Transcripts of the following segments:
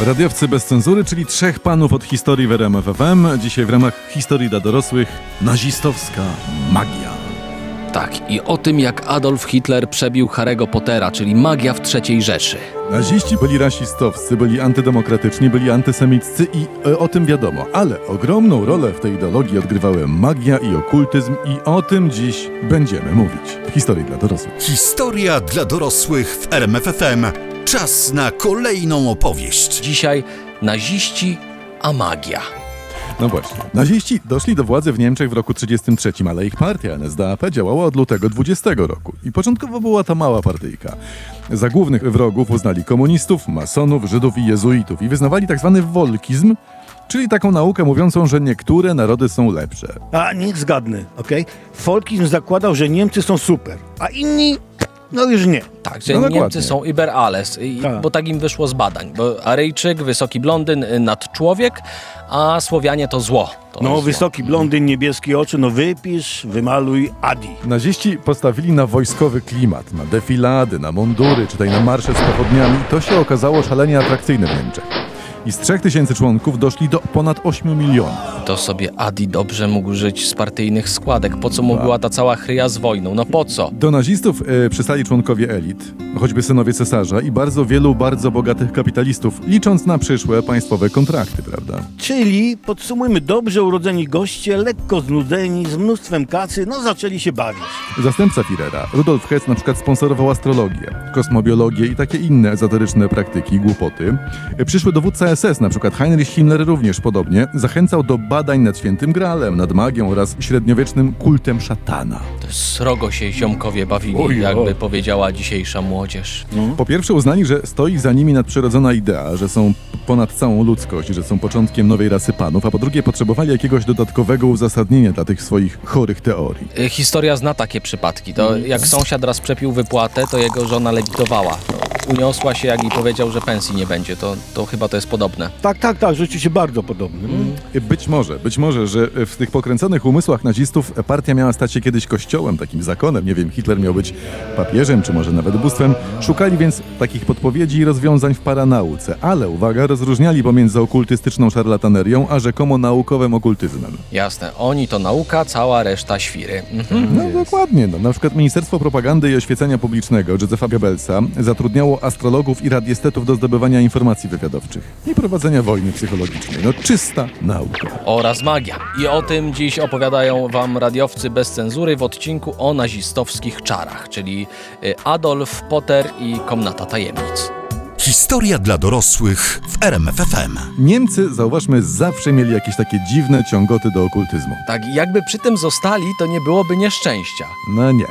Radiowcy bez cenzury, czyli trzech panów od historii w RMF FM. Dzisiaj w ramach historii dla dorosłych nazistowska magia. Tak, i o tym, jak Adolf Hitler przebił Harry'ego Pottera, czyli magia w III Rzeszy. Naziści byli rasistowscy, byli antydemokratyczni, byli antysemiccy i e, o tym wiadomo. Ale ogromną rolę w tej ideologii odgrywały magia i okultyzm i o tym dziś będziemy mówić w historii dla dorosłych. Historia dla dorosłych w RMFFM. Czas na kolejną opowieść. Dzisiaj naziści, a magia. No właśnie. Naziści doszli do władzy w Niemczech w roku 1933, ale ich partia NSDAP działała od lutego 20 roku. I początkowo była to mała partyjka. Za głównych wrogów uznali komunistów, masonów, żydów i jezuitów i wyznawali tak zwany wolkizm, czyli taką naukę mówiącą, że niektóre narody są lepsze. A niech zgadnę, okej? Folkizm zakładał, że Niemcy są super, a inni, no już nie. Tak, że No Niemcy są über alles, i, Tak. bo tak im wyszło z badań. Bo Aryjczyk, wysoki blondyn, y, nadczłowiek, a Słowianie to zło. To No, zło. wysoki blondyn, niebieskie oczy, no wypisz, wymaluj Adi. Naziści postawili na wojskowy klimat, na defilady, na mundury, czytaj na marsze z pochodniami. To się okazało szalenie atrakcyjne w Niemczech. I z 3000 członków doszli do ponad 8 milionów. To sobie Adi dobrze mógł żyć z partyjnych składek. Po co mu była ta cała chryja z wojną? No po co? Do nazistów e, przystali członkowie elit, choćby synowie cesarza i bardzo wielu bardzo bogatych kapitalistów, licząc na przyszłe państwowe kontrakty, prawda? Czyli, podsumujmy, dobrze urodzeni goście, lekko znudzeni, z mnóstwem kasy, no zaczęli się bawić. Zastępca Führera, Rudolf Hess na przykład sponsorował astrologię, kosmobiologię i takie inne ezoteryczne praktyki, głupoty. E, Przyszły dowódca SS, na przykład Heinrich Himmler również podobnie, zachęcał do badań nad świętym gralem, nad magią oraz średniowiecznym kultem szatana. To srogo się ziomkowie bawili, Oj, jakby powiedziała dzisiejsza młodzież. Po pierwsze uznali, że stoi za nimi nadprzyrodzona idea, że są ponad całą ludzkość, że są początkiem nowej rasy panów, a po drugie potrzebowali jakiegoś dodatkowego uzasadnienia dla tych swoich chorych teorii. Y, Historia zna takie przypadki. To jak sąsiad raz przepił wypłatę, to jego żona lewitowała. To Uniosła się, jak jej powiedział, że pensji nie będzie. To, to chyba to jest podobne. Tak, tak, tak, rzeczywiście bardzo podobny. Być może, być może, że w tych pokręconych umysłach nazistów partia miała stać się kiedyś kościołem, takim zakonem, nie wiem, Hitler miał być papieżem, czy może nawet bóstwem. Szukali więc takich podpowiedzi i rozwiązań w paranauce, ale uwaga, rozróżniali pomiędzy okultystyczną szarlatanerią, a rzekomo naukowym okultyzmem. Jasne, oni to nauka, cała reszta świry. Mhm. No dokładnie, no. na przykład Ministerstwo Propagandy i Oświecenia Publicznego Józefa Goebbelsa zatrudniało astrologów i radiestetów do zdobywania informacji wywiadowczych i prowadzenia wojny psychologicznej. No czysta nauka. Oraz magia. I o tym dziś opowiadają wam radiowcy bez cenzury w odcinku o nazistowskich czarach, czyli y, Adolf Potter i Komnata Tajemnic. Historia dla dorosłych w RMFFM. Niemcy, zauważmy, zawsze mieli jakieś takie dziwne ciągoty do okultyzmu. Tak, jakby przy tym zostali, to nie byłoby nieszczęścia. No nie.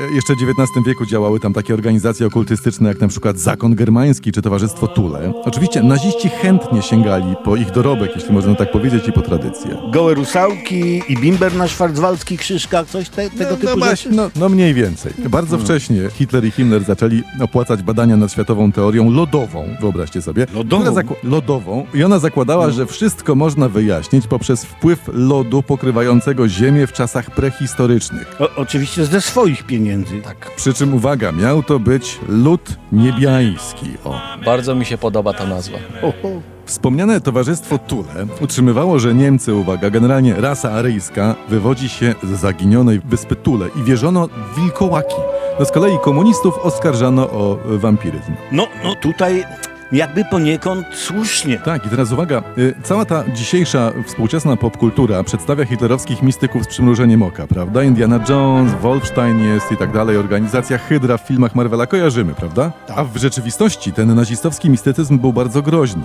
Je- Jeszcze w XIX wieku działały tam takie organizacje okultystyczne jak na przykład Zakon Germański czy Towarzystwo Tule. Oczywiście naziści chętnie sięgali po ich dorobek, jeśli można tak powiedzieć, i po tradycję. Gołe rusałki i bimber na szwarcwaldzkich szyszkach, coś te, tego no, typu no, właśnie, no, no mniej więcej. Bardzo wcześnie Hitler i Himmler zaczęli opłacać badania nad światową teorią lodową, wyobraźcie sobie. Lodową? Lodową. I ona zakładała, że wszystko można wyjaśnić poprzez wpływ lodu pokrywającego Ziemię w czasach prehistorycznych. O, oczywiście ze swoich pieniędzy. Tak, Przy czym, uwaga, miał to być lód niebiański. O. bardzo mi się podoba ta nazwa. Ho, ho. Wspomniane towarzystwo Tule utrzymywało, że Niemcy, uwaga, generalnie rasa aryjska wywodzi się z zaginionej wyspy Tule i wierzono w wilkołaki. No z kolei komunistów oskarżano o wampiryzm. No, no tutaj jakby poniekąd słusznie. Tak, i teraz uwaga, y, cała ta dzisiejsza współczesna popkultura przedstawia hitlerowskich mistyków z przymrużeniem oka, prawda? Indiana Jones, Wolfstein jest i tak dalej, organizacja Hydra w filmach Marvela kojarzymy, prawda? A w rzeczywistości ten nazistowski mistycyzm był bardzo groźny.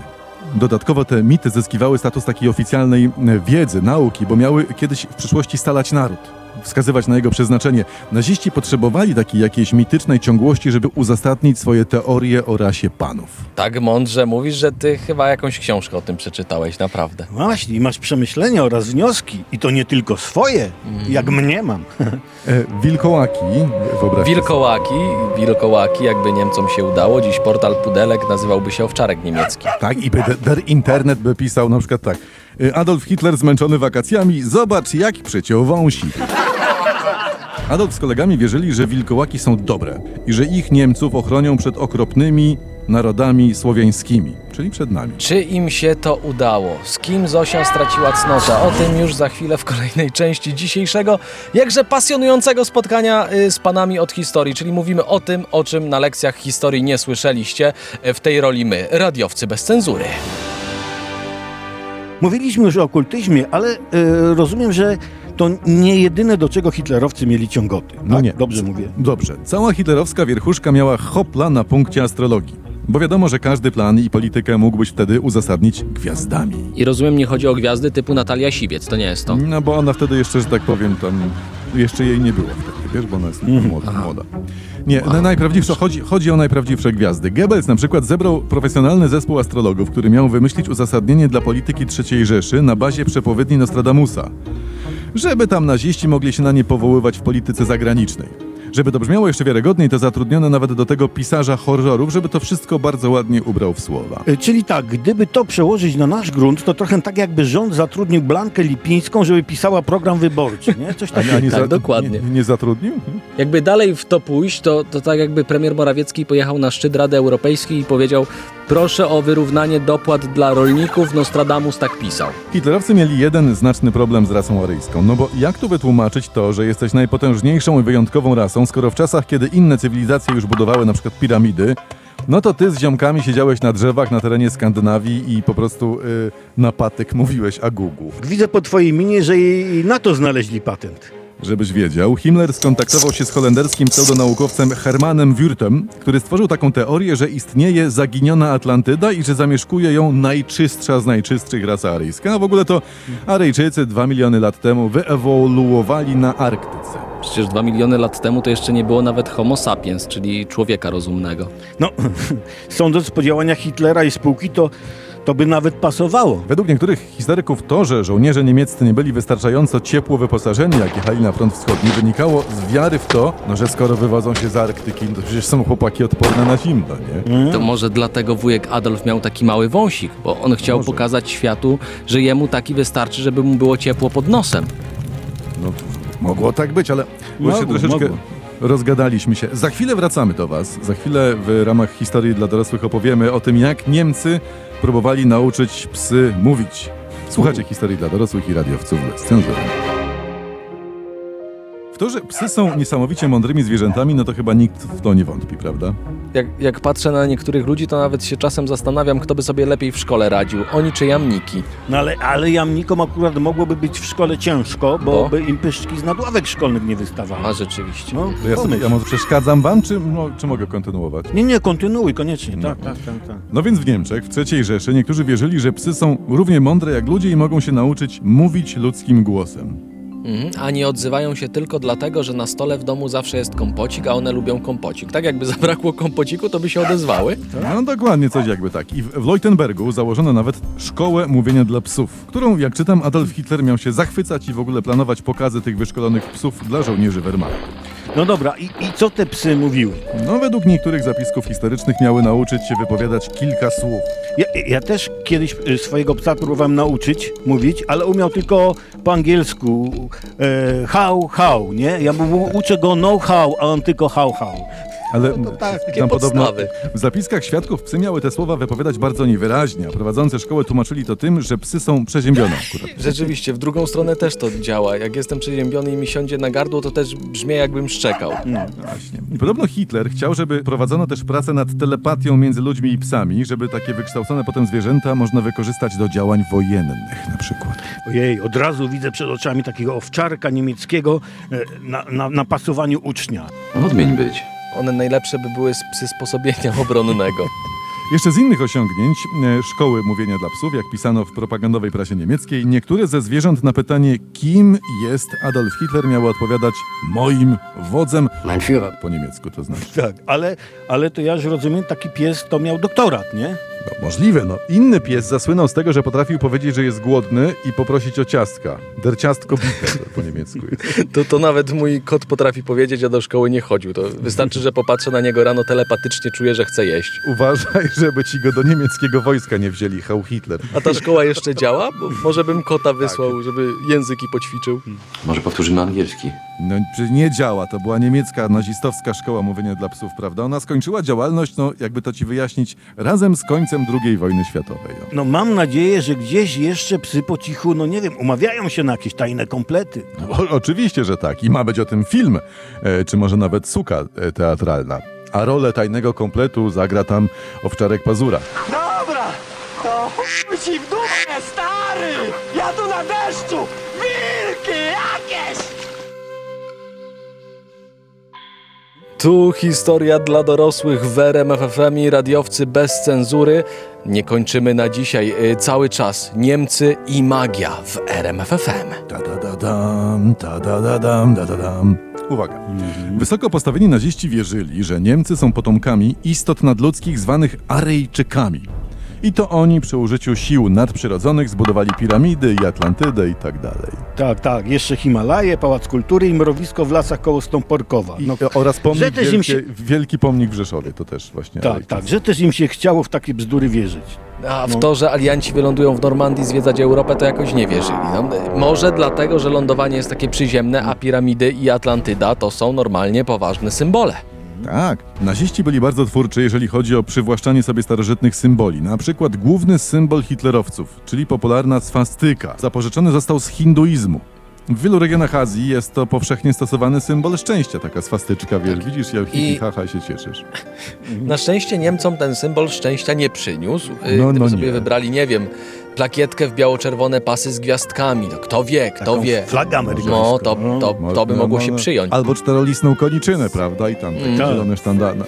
Dodatkowo te mity zyskiwały status takiej oficjalnej e, wiedzy, nauki, bo miały kiedyś w przyszłości stalać naród, wskazywać na jego przeznaczenie. Naziści potrzebowali takiej jakiejś mitycznej ciągłości, żeby uzasadnić swoje teorie o rasie panów. Tak mądrze mówisz, że ty chyba jakąś książkę o tym przeczytałeś, naprawdę. Właśnie, i masz przemyślenia oraz wnioski. I to nie tylko swoje, jak mnie mam. E, wilkołaki, wyobraźcie sobie. Wilkołaki, wilkołaki, jakby Niemcom się udało, dziś portal Pudelek nazywałby się Owczarek Niemiecki. Tak, i by der Internet by pisał na przykład tak. Y, Adolf Hitler zmęczony wakacjami, zobacz jak przeciął wąsik. Adolf z kolegami wierzyli, że wilkołaki są dobre i że ich Niemców ochronią przed okropnymi narodami słowiańskimi, czyli przed nami. Czy im się to udało? Z kim Zosia straciła cnotę? O tym już za chwilę w kolejnej części dzisiejszego, jakże pasjonującego spotkania y, z panami od historii, czyli mówimy o tym, o czym na lekcjach historii nie słyszeliście y, w tej roli my, radiowcy bez cenzury. Mówiliśmy już o okultyzmie, ale e, rozumiem, że to nie jedyne, do czego hitlerowcy mieli ciągoty. No tak? nie. Dobrze mówię. Dobrze, cała hitlerowska wierchuszka miała hopla na punkcie astrologii. Bo wiadomo, że każdy plan i politykę mógłbyś wtedy uzasadnić gwiazdami. I rozumiem, nie chodzi o gwiazdy typu Natalia Siwiec, to nie jest to. No bo ona wtedy jeszcze, że tak powiem, tam jeszcze jej nie było wtedy, wiesz, bo ona jest młoda. młoda. Nie, na najprawdziwsze, chodzi, chodzi o najprawdziwsze gwiazdy. Goebbels na przykład zebrał profesjonalny zespół astrologów, który miał wymyślić uzasadnienie dla polityki III Rzeszy na bazie przepowiedni Nostradamusa. Żeby tam naziści mogli się na nie powoływać w polityce zagranicznej. Żeby to brzmiało jeszcze wiarygodniej, to zatrudniono nawet do tego pisarza horrorów, żeby to wszystko bardzo ładnie ubrał w słowa. E, Czyli tak, gdyby to przełożyć na nasz grunt, to trochę tak jakby rząd zatrudnił Blankę Lipińską, żeby pisała program wyborczy, nie? Coś takiego. Tak, dokładnie. Nie, nie zatrudnił? Jakby dalej w to pójść, to, to tak jakby premier Morawiecki pojechał na szczyt Rady Europejskiej i powiedział proszę o wyrównanie dopłat dla rolników, Nostradamus tak pisał. Hitlerowcy mieli jeden znaczny problem z rasą aryjską. No bo jak tu wytłumaczyć to, że jesteś najpotężniejszą i wyjątkową rasą, skoro w czasach, kiedy inne cywilizacje już budowały na przykład piramidy, no to ty z ziomkami siedziałeś na drzewach na terenie Skandynawii i po prostu y, na patyk mówiłeś agugu. Widzę po twojej minie, że i na to znaleźli patent. Żebyś wiedział, Himmler skontaktował się z holenderskim pseudonaukowcem Hermanem Wurtem, który stworzył taką teorię, że istnieje zaginiona Atlantyda i że zamieszkuje ją najczystsza z najczystszych rasa aryjska. A w ogóle to Aryjczycy dwa miliony lat temu wyewoluowali na Arktyce. Przecież dwa miliony lat temu to jeszcze nie było nawet homo sapiens, czyli człowieka rozumnego. No, sądząc po działaniach Hitlera i spółki, to, to by nawet pasowało. Według niektórych historyków to, że żołnierze niemieccy nie byli wystarczająco ciepło wyposażeni, jak jechali na front wschodni, wynikało z wiary w to, no, że skoro wywodzą się z Arktyki, to przecież są chłopaki odporne na zimno, nie? To może dlatego wujek Adolf miał taki mały wąsik, bo on chciał Może. pokazać światu, że jemu taki wystarczy, żeby mu było ciepło pod nosem. Mogło tak być, ale bo się Mogło, troszeczkę mogło. rozgadaliśmy się. Za chwilę wracamy do Was. Za chwilę w ramach historii dla dorosłych opowiemy o tym, jak Niemcy próbowali nauczyć psy mówić. Słuchajcie historii dla dorosłych i radiowców bez cenzury. To, że psy są niesamowicie mądrymi zwierzętami, no to chyba nikt w to nie wątpi, prawda? Jak, jak patrzę na niektórych ludzi, to nawet się czasem zastanawiam, kto by sobie lepiej w szkole radził, oni czy jamniki. No ale, ale jamnikom akurat mogłoby być w szkole ciężko, bo, Bo? by im pyszczki z nadławek szkolnych nie wystawały. A rzeczywiście. No, To ja, sobie, pomyśl. ja może przeszkadzam Wam, czy, mo- czy mogę kontynuować? Nie, nie, kontynuuj koniecznie. No. Tak, tak, tak, tak. No więc w Niemczech, w III Rzeszy, niektórzy wierzyli, że psy są równie mądre jak ludzie i mogą się nauczyć mówić ludzkim głosem. Mhm. A nie odzywają się tylko dlatego, że na stole w domu zawsze jest kompocik, a one lubią kompocik. Tak jakby zabrakło kompociku, to by się odezwały. No dokładnie coś jakby tak. I w w Leutenbergu założono nawet szkołę mówienia dla psów, którą, jak czytam, Adolf Hitler miał się zachwycać i w ogóle planować pokazy tych wyszkolonych psów dla żołnierzy Wehrmachtu. No dobra, i, i co te psy mówiły? No według niektórych zapisków historycznych miały nauczyć się wypowiadać kilka słów. Ja, ja też kiedyś y, swojego psa próbowałem nauczyć mówić, ale umiał tylko po angielsku e, how, how, nie? Ja mu uczę go know how, a on tylko how, how. Ale takie tam podobno podstawy. w zapiskach świadków psy miały te słowa wypowiadać bardzo niewyraźnie, a prowadzący szkołę tłumaczyli to tym, że psy są przeziębione akurat. Rzeczywiście, w drugą stronę też to działa. Jak jestem przeziębiony i mi siądzie na gardło, to też brzmi jakbym szczekał. Właśnie. I podobno Hitler chciał, żeby prowadzono też pracę nad telepatią między ludźmi i psami, żeby takie wykształcone potem zwierzęta można wykorzystać do działań wojennych na przykład. Ojej, od razu widzę przed oczami takiego owczarka niemieckiego e, na, na, na pasowaniu ucznia. Odmień być. One najlepsze by były z psy sposobienia obronnego. Jeszcze z innych osiągnięć e, szkoły mówienia dla psów, jak pisano w propagandowej prasie niemieckiej, niektóre ze zwierząt na pytanie, kim jest Adolf Hitler, miały odpowiadać moim wodzem. Mein Führer. Po niemiecku to znaczy. Tak, ale, ale to ja już rozumiem, taki pies to miał doktorat, nie? No, możliwe, no. Inny pies zasłynął z tego, że potrafił powiedzieć, że jest głodny i poprosić o ciastka. Der ciastko po niemiecku jest. To, to nawet mój kot potrafi powiedzieć, a do szkoły nie chodził. To wystarczy, że popatrzę na niego rano telepatycznie, czuję, że chce jeść. Uważaj, żeby ci go do niemieckiego wojska nie wzięli, Hał Hitler. A ta szkoła jeszcze działa? Bo może bym kota wysłał, żeby języki poćwiczył. Może powtórzymy angielski. No przecież nie działa, to była niemiecka nazistowska szkoła mówienia dla psów, prawda? Ona skończyła działalność, no jakby to ci wyjaśnić, razem z końcem II wojny światowej. No mam nadzieję, że gdzieś jeszcze psy po cichu, no nie wiem, umawiają się na jakieś tajne komplety. O, oczywiście, że tak. I ma być o tym film, e, czy może nawet suka e, teatralna. A rolę tajnego kompletu zagra tam Owczarek Pazura. Dobra, to ci w dupę, stary! Ja tu na deszczu! Wilki Tu historia dla dorosłych w RMF FM i radiowcy bez cenzury. Nie kończymy na dzisiaj. Y, Cały czas Niemcy i magia w RMF FM. Ta da da dam, da da dam, da da dam. Uwaga. Wysoko postawieni naziści wierzyli, że Niemcy są potomkami istot nadludzkich zwanych Arejczykami. I to oni przy użyciu sił nadprzyrodzonych zbudowali piramidy i Atlantydę i tak dalej. Tak, tak, jeszcze Himalaje, Pałac Kultury i mrowisko w lasach koło Stąporkowa. I, No, oraz pomnik że wielkie, się- wielki pomnik w Rzeszowie, to też właśnie tak, tak, że też im się chciało w takie bzdury wierzyć. A w No. to, że alianci wylądują w Normandii zwiedzać Europę, to jakoś nie wierzyli. No, może dlatego, że lądowanie jest takie przyziemne, a piramidy i Atlantyda to są normalnie poważne symbole. Tak. Naziści byli bardzo twórczy, jeżeli chodzi o przywłaszczanie sobie starożytnych symboli. Na przykład główny symbol hitlerowców, czyli popularna swastyka, zapożyczony został z hinduizmu. W wielu regionach Azji jest to powszechnie stosowany symbol szczęścia, taka swastyczka, wiesz, widzisz, ja hi, I- hi, haha się cieszysz. Na szczęście Niemcom ten symbol szczęścia nie przyniósł. Y, No, Gdyby no sobie nie. wybrali, nie wiem, plakietkę w biało-czerwone pasy z gwiazdkami, to kto wie, kto Taką wie. flagę amerykańską. No, to, to, to by No, mogło no, się no. przyjąć. Albo czterolistną koniczynę, prawda, i tam takie Tak. zielone sztandary.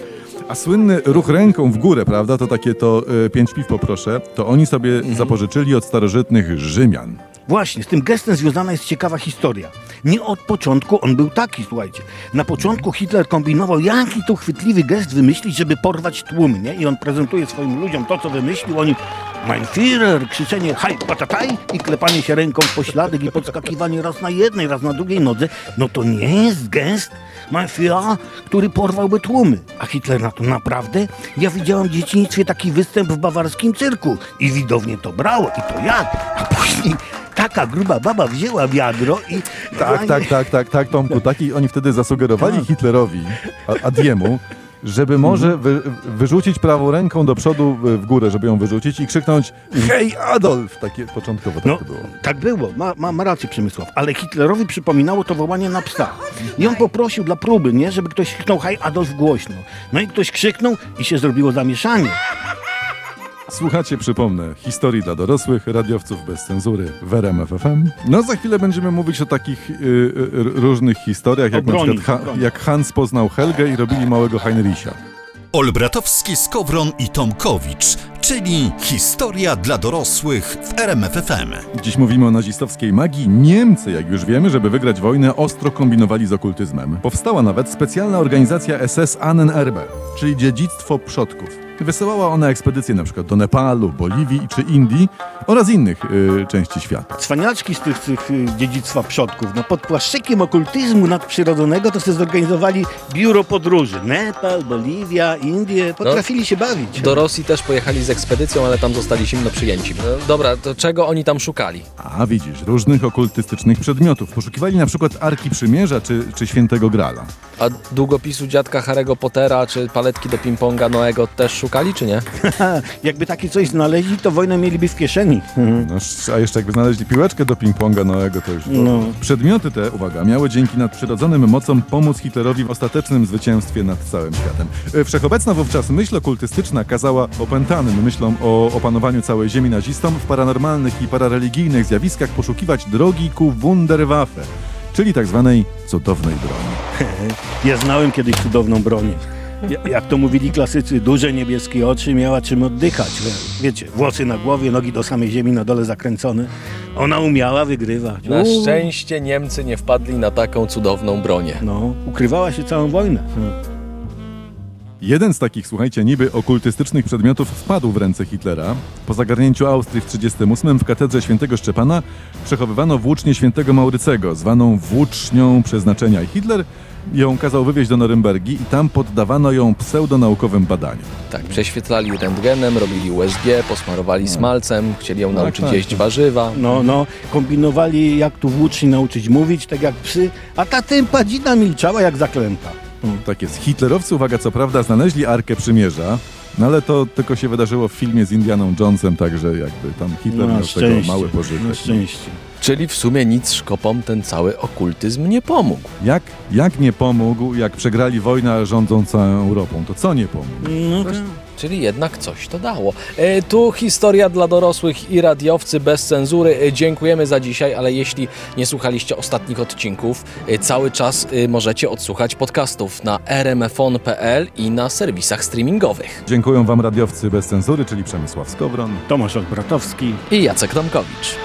A słynny ruch ręką w górę, prawda, to takie to y, pięć piw poproszę, to oni sobie Mhm. zapożyczyli od starożytnych Rzymian. Właśnie, z tym gestem związana jest ciekawa historia. Nie od początku on był taki, słuchajcie. Na początku Hitler kombinował, jaki to chwytliwy gest wymyślić, żeby porwać tłumy, nie? I on prezentuje swoim ludziom to, co wymyślił. Oni, mein Führer, krzyczenie haj, patataj i klepanie się ręką w pośladek i podskakiwanie raz na jednej, raz na drugiej nodze. No to nie jest gest, mein Führer, który porwałby tłumy. A Hitler na to naprawdę? Ja widziałem w dzieciństwie taki występ w bawarskim cyrku i widownie to brało i to jak? A później taka gruba baba wzięła wiadro i... Tak, tak, tak, tak, tak, Tomku. Taki oni wtedy zasugerowali Tak. Hitlerowi, Adiemu, żeby może wy, wyrzucić prawą ręką do przodu w w górę, żeby ją wyrzucić i krzyknąć Hej Adolf! Takie początkowo tak No, było. tak było, ma, ma, ma rację Przemysław, ale Hitlerowi przypominało to wołanie na psa. I on poprosił dla próby, nie, żeby ktoś krzyknął hej Adolf głośno. No i ktoś krzyknął i się zrobiło zamieszanie. Słuchacie, przypomnę, historii dla dorosłych, radiowców bez cenzury w RMF FM. No za chwilę będziemy mówić o takich y, y, różnych historiach, jak O na broni, przykład broni. jak Hans poznał Helgę i robili małego Heinricha. Olbratowski, Skowron i Tomkowicz, czyli historia dla dorosłych w RMFFM. Dziś mówimy o nazistowskiej magii. Niemcy, jak już wiemy, żeby wygrać wojnę, ostro kombinowali z okultyzmem. Powstała nawet specjalna organizacja SS Annenerbe, czyli dziedzictwo przodków. Wysyłała ona ekspedycje na przykład do Nepalu, Boliwii czy Indii oraz innych y, części świata. Cwaniaczki z tych, tych y, dziedzictwa przodków, no pod płaszczykiem okultyzmu nadprzyrodzonego to sobie zorganizowali biuro podróży. Nepal, Boliwia, Indie, potrafili się bawić. Do Rosji też pojechali z ekspedycją, ale tam zostali zimno przyjęci. No, dobra, to czego oni tam szukali? A widzisz, różnych okultystycznych przedmiotów. Poszukiwali na przykład Arki Przymierza czy, czy Świętego Grala. A długopisu dziadka Harry'ego Pottera czy paletki do ping-ponga Noego też szukali, czy nie? Jakby takie coś znaleźli, to wojnę mieliby w kieszeni. No, sz- a jeszcze jakby znaleźli piłeczkę do ping-ponga Noego, to już... No. Przedmioty te, uwaga, miały dzięki nadprzyrodzonym mocom pomóc Hitlerowi w ostatecznym zwycięstwie nad całym światem. E, Wszechobecna wówczas myśl okultystyczna kazała opętanym myślom o opanowaniu całej ziemi nazistom w paranormalnych i parareligijnych zjawiskach poszukiwać drogi ku Wunderwaffe, czyli tak zwanej cudownej broni. Ja znałem kiedyś cudowną bronię. Ja- Jak to mówili klasycy, duże niebieskie oczy, miała czym oddychać. Wie- Wiecie, włosy na głowie, nogi do samej ziemi, na dole zakręcone. Ona umiała wygrywać. Na szczęście Niemcy nie wpadli na taką cudowną bronię. No, ukrywała się całą wojnę. Jeden z takich, słuchajcie, niby okultystycznych przedmiotów wpadł w ręce Hitlera. Po zagarnięciu Austrii w 1938 w katedrze świętego Szczepana przechowywano włócznię świętego Maurycego, zwaną włócznią przeznaczenia. I Hitler ją kazał wywieźć do Norymbergi i tam poddawano ją pseudonaukowym badaniom. Tak, prześwietlali rentgenem, robili USG, posmarowali smalcem, chcieli ją Tak, nauczyć tak, jeść tak. warzywa. No, no, kombinowali jak tu włóczni nauczyć mówić, tak jak psy, a ta tępadzina milczała jak zaklęta. Tak jest. Hitlerowcy, uwaga, co prawda, znaleźli Arkę Przymierza, no ale to tylko się wydarzyło w filmie z Indianą Jonesem, także jakby tam Hitler No, miał z tego szczęście, mały pożytek. na szczęście. Czyli w sumie nic szkopom ten cały okultyzm nie pomógł. Jak, jak nie pomógł, jak przegrali wojnę rządzą całą Europą, to co nie pomógł? No, tak. Czyli jednak coś to dało. E, tu historia dla dorosłych i radiowcy bez cenzury. E, dziękujemy za dzisiaj, ale jeśli nie słuchaliście ostatnich odcinków, e, cały czas e, możecie odsłuchać podcastów na rmfon.pl i na serwisach streamingowych. Dziękuję wam radiowcy bez cenzury, czyli Przemysław Skowron. Tomasz Odbratowski. I Jacek Tomkowicz.